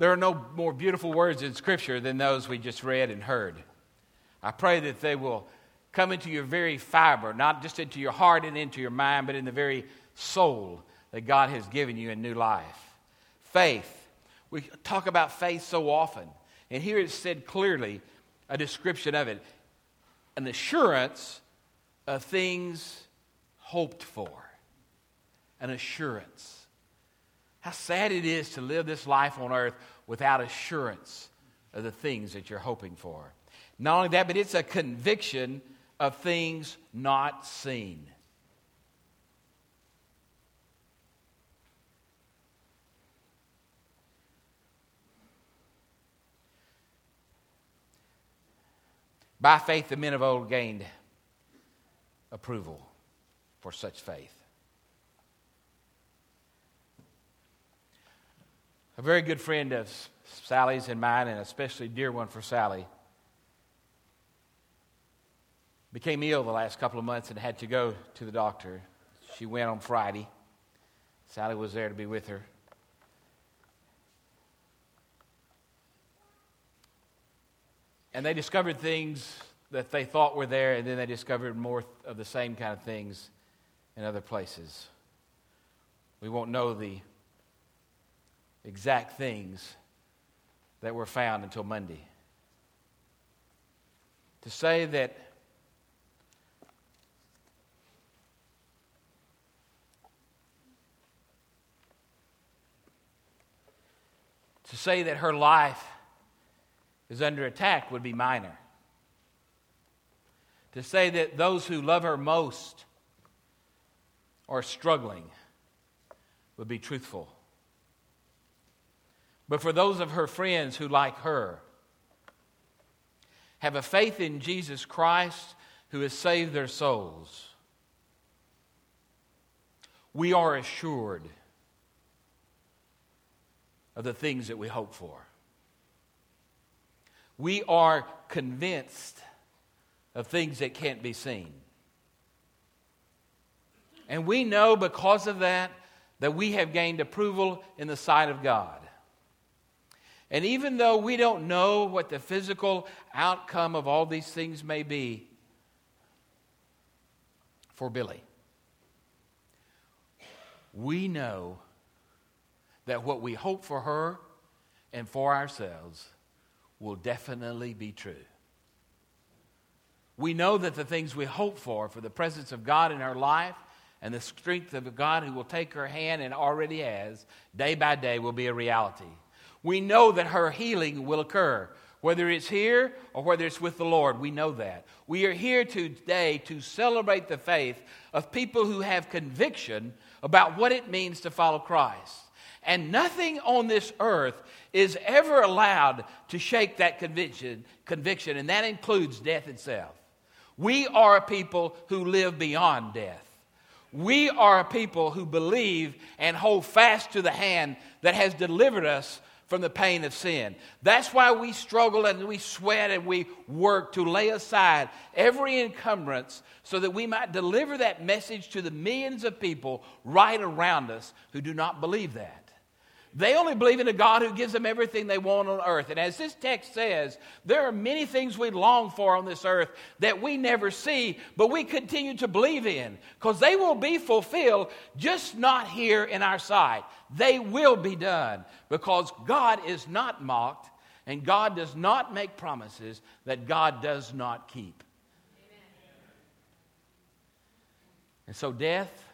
There are no more beautiful words in Scripture than those we just read and heard. I pray that they will come into your very fiber, not just into your heart and into your mind, but in the very soul that God has given you in new life. Faith. We talk about faith so often. And here it's said clearly a description of it an assurance of things hoped for. An assurance. How sad it is to live this life on earth without assurance of the things that you're hoping for. Not only that, but it's a conviction of things not seen. By faith, the men of old gained approval for such faith. A very good friend of Sally's and mine, and especially dear one for Sally, became ill the last couple of months and had to go to the doctor. She went on Friday. Sally was there to be with her. And they discovered things that they thought were there, and then they discovered more of the same kind of things in other places. We won't know the exact things that were found until Monday. To say that to say that her life is under attack would be minor. To say that those who love her most are struggling would be truthful. But for those of her friends who, like her, have a faith in Jesus Christ who has saved their souls, we are assured of the things that we hope for. We are convinced of things that can't be seen. And we know because of that that we have gained approval in the sight of God. And even though we don't know what the physical outcome of all these things may be for Billy, we know that what we hope for her and for ourselves will definitely be true. We know that the things we hope for, for the presence of God in her life and the strength of God who will take her hand and already has, day by day, will be a reality. We know that her healing will occur, whether it's here or whether it's with the Lord. We know that. We are here today to celebrate the faith of people who have conviction about what it means to follow Christ. And nothing on this earth is ever allowed to shake that conviction, conviction, and that includes death itself. We are a people who live beyond death. We are a people who believe and hold fast to the hand that has delivered us from the pain of sin. That's why we struggle and we sweat and we work to lay aside every encumbrance so that we might deliver that message to the millions of people right around us who do not believe that. They only believe in a God who gives them everything they want on earth. And as this text says, there are many things we long for on this earth that we never see, but we continue to believe in because they will be fulfilled, just not here in our sight. They will be done because God is not mocked and God does not make promises that God does not keep. And so, death,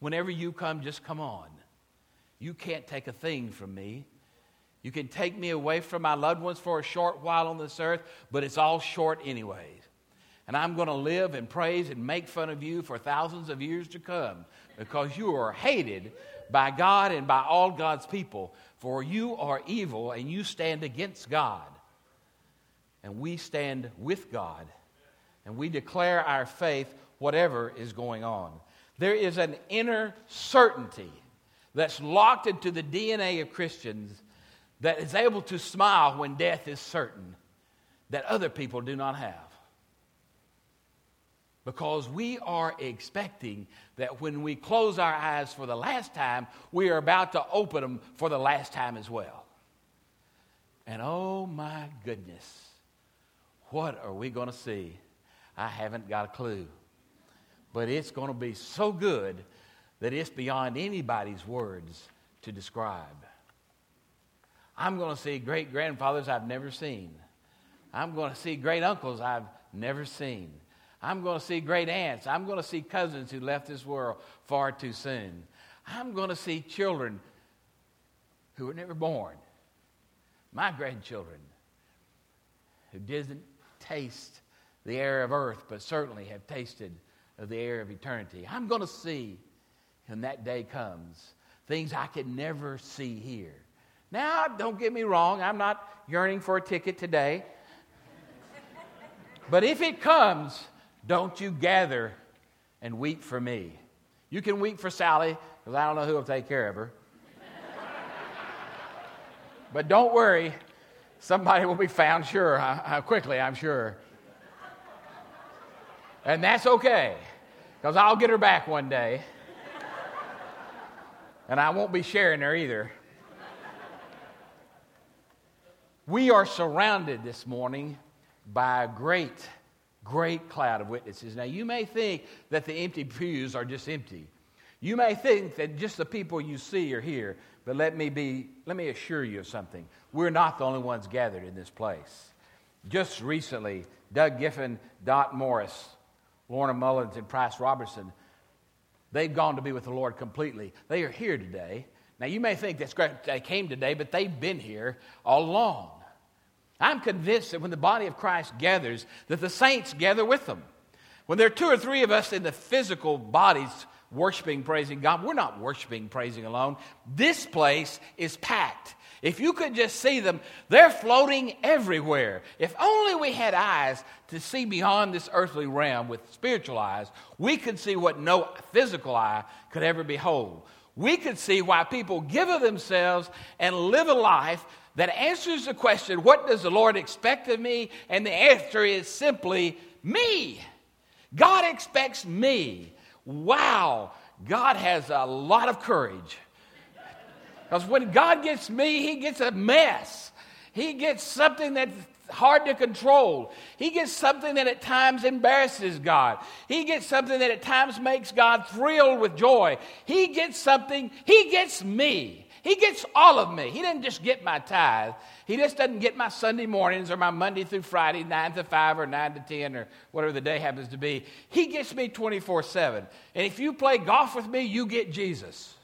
whenever you come, just come on. You can't take a thing from me. You can take me away from my loved ones for a short while on this earth, but it's all short, anyways. And I'm going to live and praise and make fun of you for thousands of years to come because you are hated by God and by all God's people, for you are evil and you stand against God. And we stand with God and we declare our faith whatever is going on. There is an inner certainty that's locked into the DNA of Christians that is able to smile when death is certain that other people do not have. Because we are expecting that when we close our eyes for the last time, we are about to open them for the last time as well. And oh my goodness, what are we going to see? I haven't got a clue. But it's going to be so good that it's beyond anybody's words to describe. I'm going to see great grandfathers I've never seen. I'm going to see great uncles I've never seen. I'm going to see great aunts. I'm going to see cousins who left this world far too soon. I'm going to see children who were never born. My grandchildren who didn't taste the air of earth, but certainly have tasted of the air of eternity. I'm going to see when that day comes things I could never see here. Now, don't get me wrong, I'm not yearning for a ticket today. but if it comes, don't you gather and weep for me. You can weep for Sally, because I don't know who will take care of her. but don't worry, somebody will be found, sure, how quickly, I'm sure. And that's okay, because I'll get her back one day. And I won't be sharing her either. We are surrounded this morning by a great, great cloud of witnesses. Now, you may think that the empty pews are just empty. You may think that just the people you see are here, but let me be let me assure you of something. We're not the only ones gathered in this place. Just recently, Doug Giffen, Dot Morris, Lorna Mullins, and Price Robertson, they've gone to be with the Lord completely. They are here today. Now, you may think that's great they came today, but they've been here all along. I'm convinced that when the body of Christ gathers, that the saints gather with them. When there are two or three of us in the physical bodies worshiping, praising God, we're not worshiping, praising alone. This place is packed. If you could just see them, they're floating everywhere. If only we had eyes to see beyond this earthly realm with spiritual eyes, we could see what no physical eye could ever behold. We could see why people give of themselves and live a life that answers the question, What does the Lord expect of me? And the answer is simply, Me. God expects me. Wow, God has a lot of courage. Because when God gets me, He gets a mess. He gets something that's hard to control. He gets something that at times embarrasses God. He gets something that at times makes God thrilled with joy. He gets something, He gets me. He gets all of me. He doesn't just get my tithe. He just doesn't get my Sunday mornings or my Monday through Friday, 9 to 5 or 9 to 10 or whatever the day happens to be. He gets me 24 7. And if you play golf with me, you get Jesus.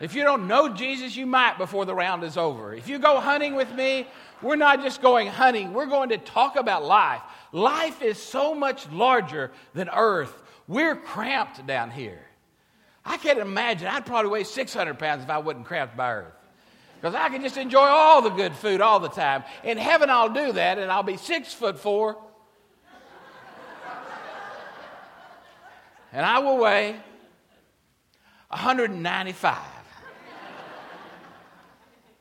If you don't know Jesus, you might before the round is over. If you go hunting with me, we're not just going hunting, we're going to talk about life. Life is so much larger than earth. We're cramped down here. I can't imagine. I'd probably weigh 600 pounds if I wasn't cramped by earth. Because I can just enjoy all the good food all the time. In heaven, I'll do that, and I'll be six foot four. and I will weigh 195.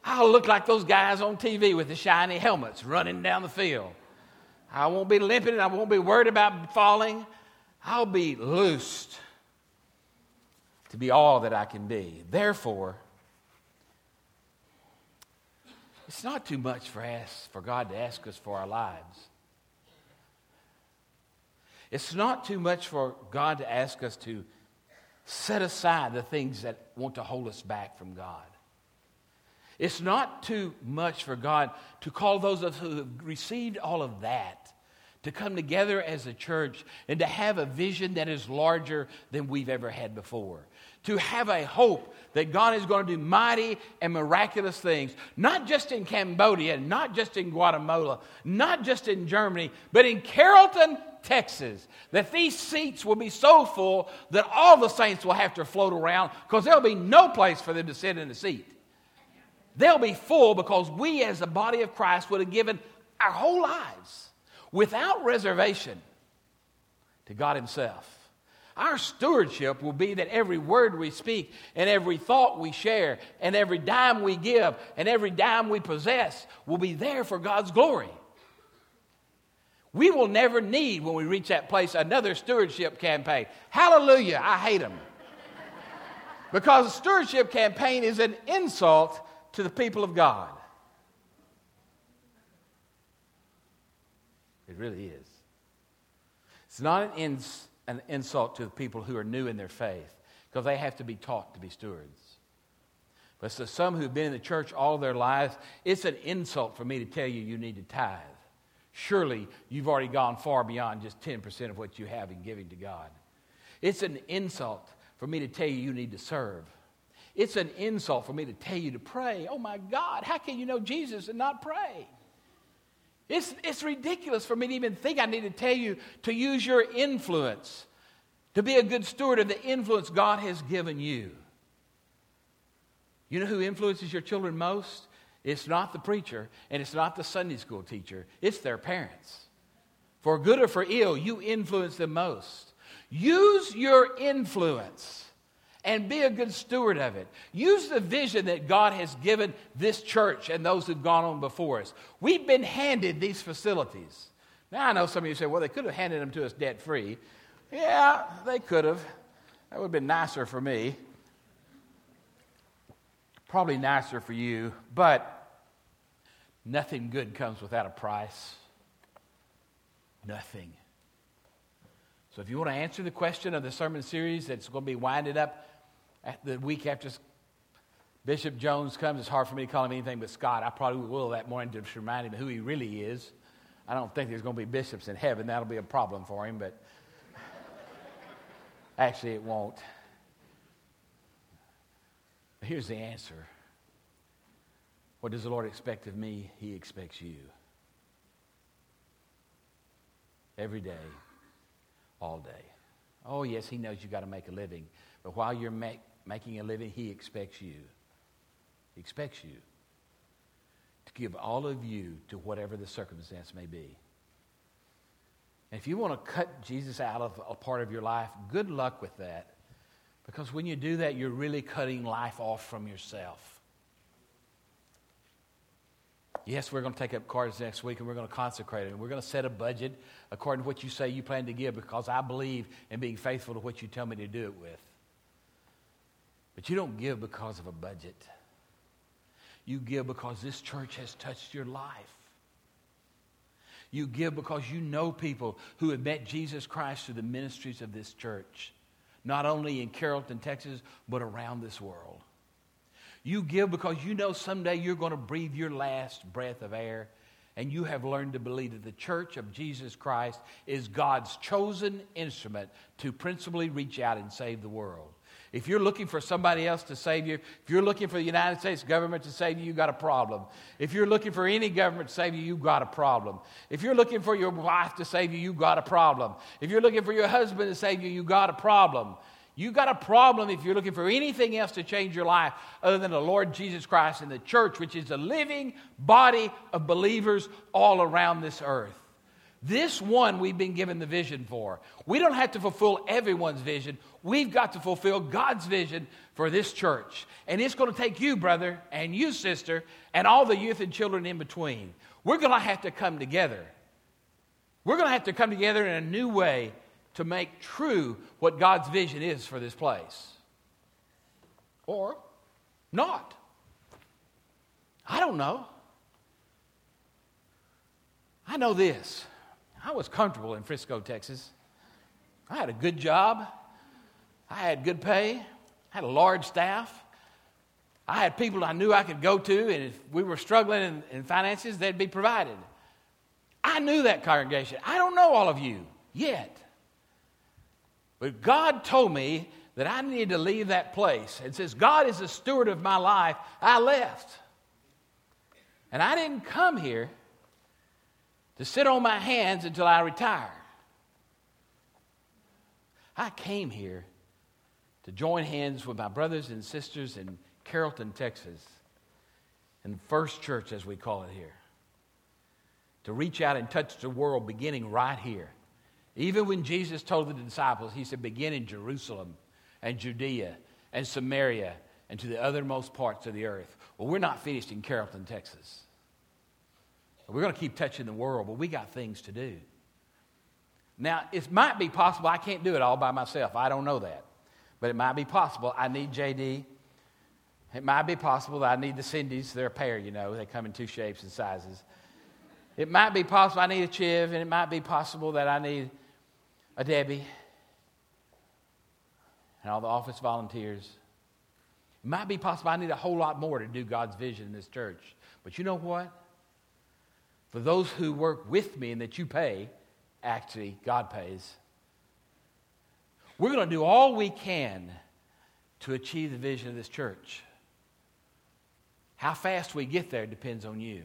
I'll look like those guys on TV with the shiny helmets running down the field. I won't be limping I won't be worried about falling. I'll be loosed to be all that I can be. Therefore, it's not too much for, for God to ask us for our lives. It's not too much for God to ask us to set aside the things that want to hold us back from God. It's not too much for God to call those of us who have received all of that to come together as a church and to have a vision that is larger than we've ever had before to have a hope that God is going to do mighty and miraculous things, not just in Cambodia, not just in Guatemala, not just in Germany, but in Carrollton, Texas. That these seats will be so full that all the saints will have to float around because there'll be no place for them to sit in a seat. They'll be full because we, as the body of Christ, would have given our whole lives without reservation to God Himself. Our stewardship will be that every word we speak and every thought we share and every dime we give and every dime we possess will be there for God's glory. We will never need, when we reach that place, another stewardship campaign. Hallelujah, I hate them. Because a stewardship campaign is an insult to the people of God. It really is. It's not an, ins- an insult to the people who are new in their faith because they have to be taught to be stewards. But to some who've been in the church all their lives, it's an insult for me to tell you you need to tithe. Surely you've already gone far beyond just 10% of what you have in giving to God. It's an insult for me to tell you you need to serve. It's an insult for me to tell you to pray. Oh my God, how can you know Jesus and not pray? It's, it's ridiculous for me to even think I need to tell you to use your influence, to be a good steward of the influence God has given you. You know who influences your children most? It's not the preacher and it's not the Sunday school teacher, it's their parents. For good or for ill, you influence them most. Use your influence and be a good steward of it. Use the vision that God has given this church and those who've gone on before us. We've been handed these facilities. Now, I know some of you say, well, they could have handed them to us debt free. Yeah, they could have. That would have been nicer for me. Probably nicer for you, but nothing good comes without a price. Nothing. So, if you want to answer the question of the sermon series that's going to be winded up the week after Bishop Jones comes, it's hard for me to call him anything but Scott. I probably will that morning to remind him who he really is. I don't think there's going to be bishops in heaven. That'll be a problem for him, but actually, it won't. But here's the answer What does the Lord expect of me? He expects you. Every day, all day. Oh, yes, He knows you've got to make a living. But while you're make, making a living, He expects you. He expects you to give all of you to whatever the circumstance may be. And if you want to cut Jesus out of a part of your life, good luck with that. Because when you do that, you're really cutting life off from yourself. Yes, we're going to take up cards next week and we're going to consecrate it. And we're going to set a budget according to what you say you plan to give because I believe in being faithful to what you tell me to do it with. But you don't give because of a budget. You give because this church has touched your life. You give because you know people who have met Jesus Christ through the ministries of this church, not only in Carrollton, Texas, but around this world. You give because you know someday you're going to breathe your last breath of air, and you have learned to believe that the church of Jesus Christ is God's chosen instrument to principally reach out and save the world. If you're looking for somebody else to save you, if you're looking for the United States government to save you, you've got a problem. If you're looking for any government to save you, you've got a problem. If you're looking for your wife to save you, you've got a problem. If you're looking for your husband to save you, you've got a problem. You've got a problem if you're looking for anything else to change your life other than the Lord Jesus Christ and the church, which is a living body of believers all around this earth. This one we've been given the vision for. We don't have to fulfill everyone's vision. We've got to fulfill God's vision for this church. And it's going to take you, brother, and you, sister, and all the youth and children in between. We're going to have to come together. We're going to have to come together in a new way to make true what God's vision is for this place. Or not. I don't know. I know this. I was comfortable in Frisco, Texas. I had a good job. I had good pay. I had a large staff. I had people I knew I could go to, and if we were struggling in, in finances, they'd be provided. I knew that congregation. I don't know all of you yet. But God told me that I needed to leave that place. And since God is the steward of my life, I left. And I didn't come here to sit on my hands until I retire. I came here to join hands with my brothers and sisters in Carrollton, Texas, in First Church, as we call it here, to reach out and touch the world beginning right here even when Jesus told the disciples, he said, begin in Jerusalem and Judea and Samaria and to the othermost parts of the earth. Well, we're not finished in Carrollton, Texas. We're going to keep touching the world, but we got things to do. Now, it might be possible I can't do it all by myself. I don't know that. But it might be possible I need JD. It might be possible that I need the Cindy's. They're a pair, you know. They come in two shapes and sizes. It might be possible I need a Chiv, and it might be possible that I need a Debbie and all the office volunteers. It might be possible I need a whole lot more to do God's vision in this church. But you know what? For those who work with me and that you pay, actually, God pays. We're going to do all we can to achieve the vision of this church. How fast we get there depends on you.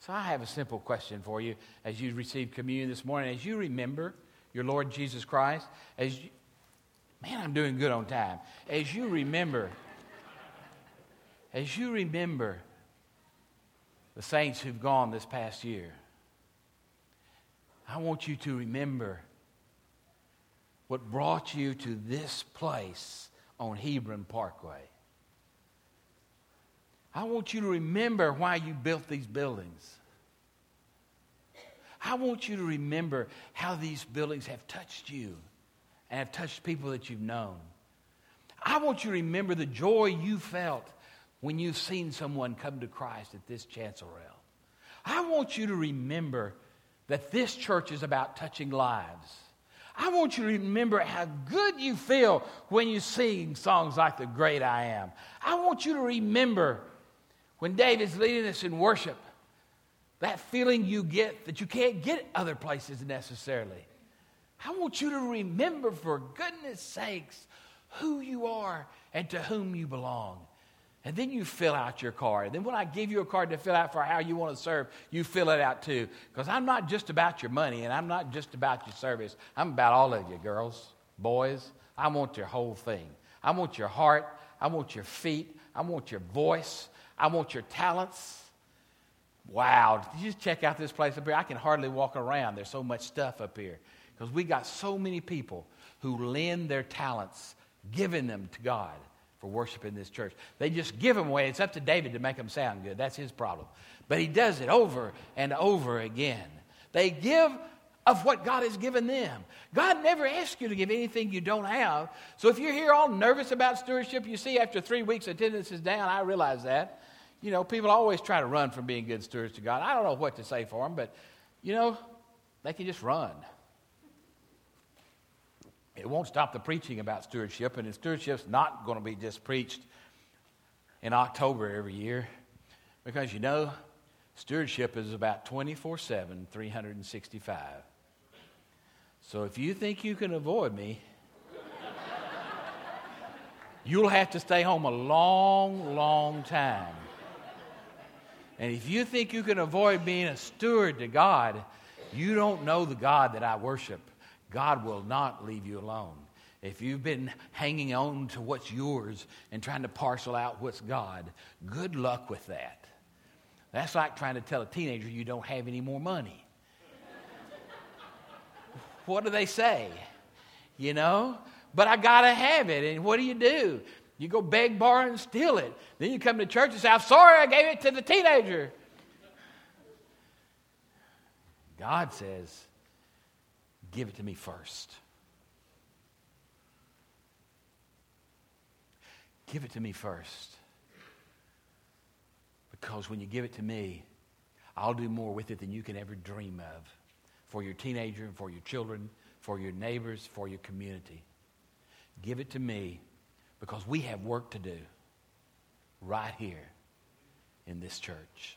So I have a simple question for you as you receive communion this morning. As you remember your Lord Jesus Christ, as you, man, I'm doing good on time. As you remember, as you remember the saints who've gone this past year, I want you to remember what brought you to this place on Hebron Parkway. I want you to remember why you built these buildings. I want you to remember how these buildings have touched you and have touched people that you've known. I want you to remember the joy you felt when you've seen someone come to Christ at this chancel rail. I want you to remember that this church is about touching lives. I want you to remember how good you feel when you sing songs like The Great I Am. I want you to remember when David's leading us in worship, that feeling you get that you can't get other places necessarily. I want you to remember, for goodness sakes, who you are and to whom you belong. And then you fill out your card. And then when I give you a card to fill out for how you want to serve, you fill it out too. Because I'm not just about your money and I'm not just about your service. I'm about all of you, girls, boys. I want your whole thing. I want your heart. I want your feet. I want your voice. I want your talents. Wow, did you just check out this place up here? I can hardly walk around. There's so much stuff up here. Because we got so many people who lend their talents, giving them to God for worship in this church. They just give them away. It's up to David to make them sound good. That's his problem. But he does it over and over again. They give of what God has given them. God never asks you to give anything you don't have. So if you're here all nervous about stewardship, you see after three weeks attendance is down, I realize that you know, people always try to run from being good stewards to God. I don't know what to say for them, but, you know, they can just run. It won't stop the preaching about stewardship, and stewardship's not going to be just preached in October every year because, you know, stewardship is about 24 7, 365. So if you think you can avoid me, you'll have to stay home a long, long time. And if you think you can avoid being a steward to God, you don't know the God that I worship. God will not leave you alone. If you've been hanging on to what's yours and trying to parcel out what's God, good luck with that. That's like trying to tell a teenager you don't have any more money. what do they say? You know? But I got to have it. And what do you do? You go beg, borrow, and steal it. Then you come to church and say, I'm sorry I gave it to the teenager. God says, Give it to me first. Give it to me first. Because when you give it to me, I'll do more with it than you can ever dream of for your teenager, and for your children, for your neighbors, for your community. Give it to me because we have work to do right here in this church.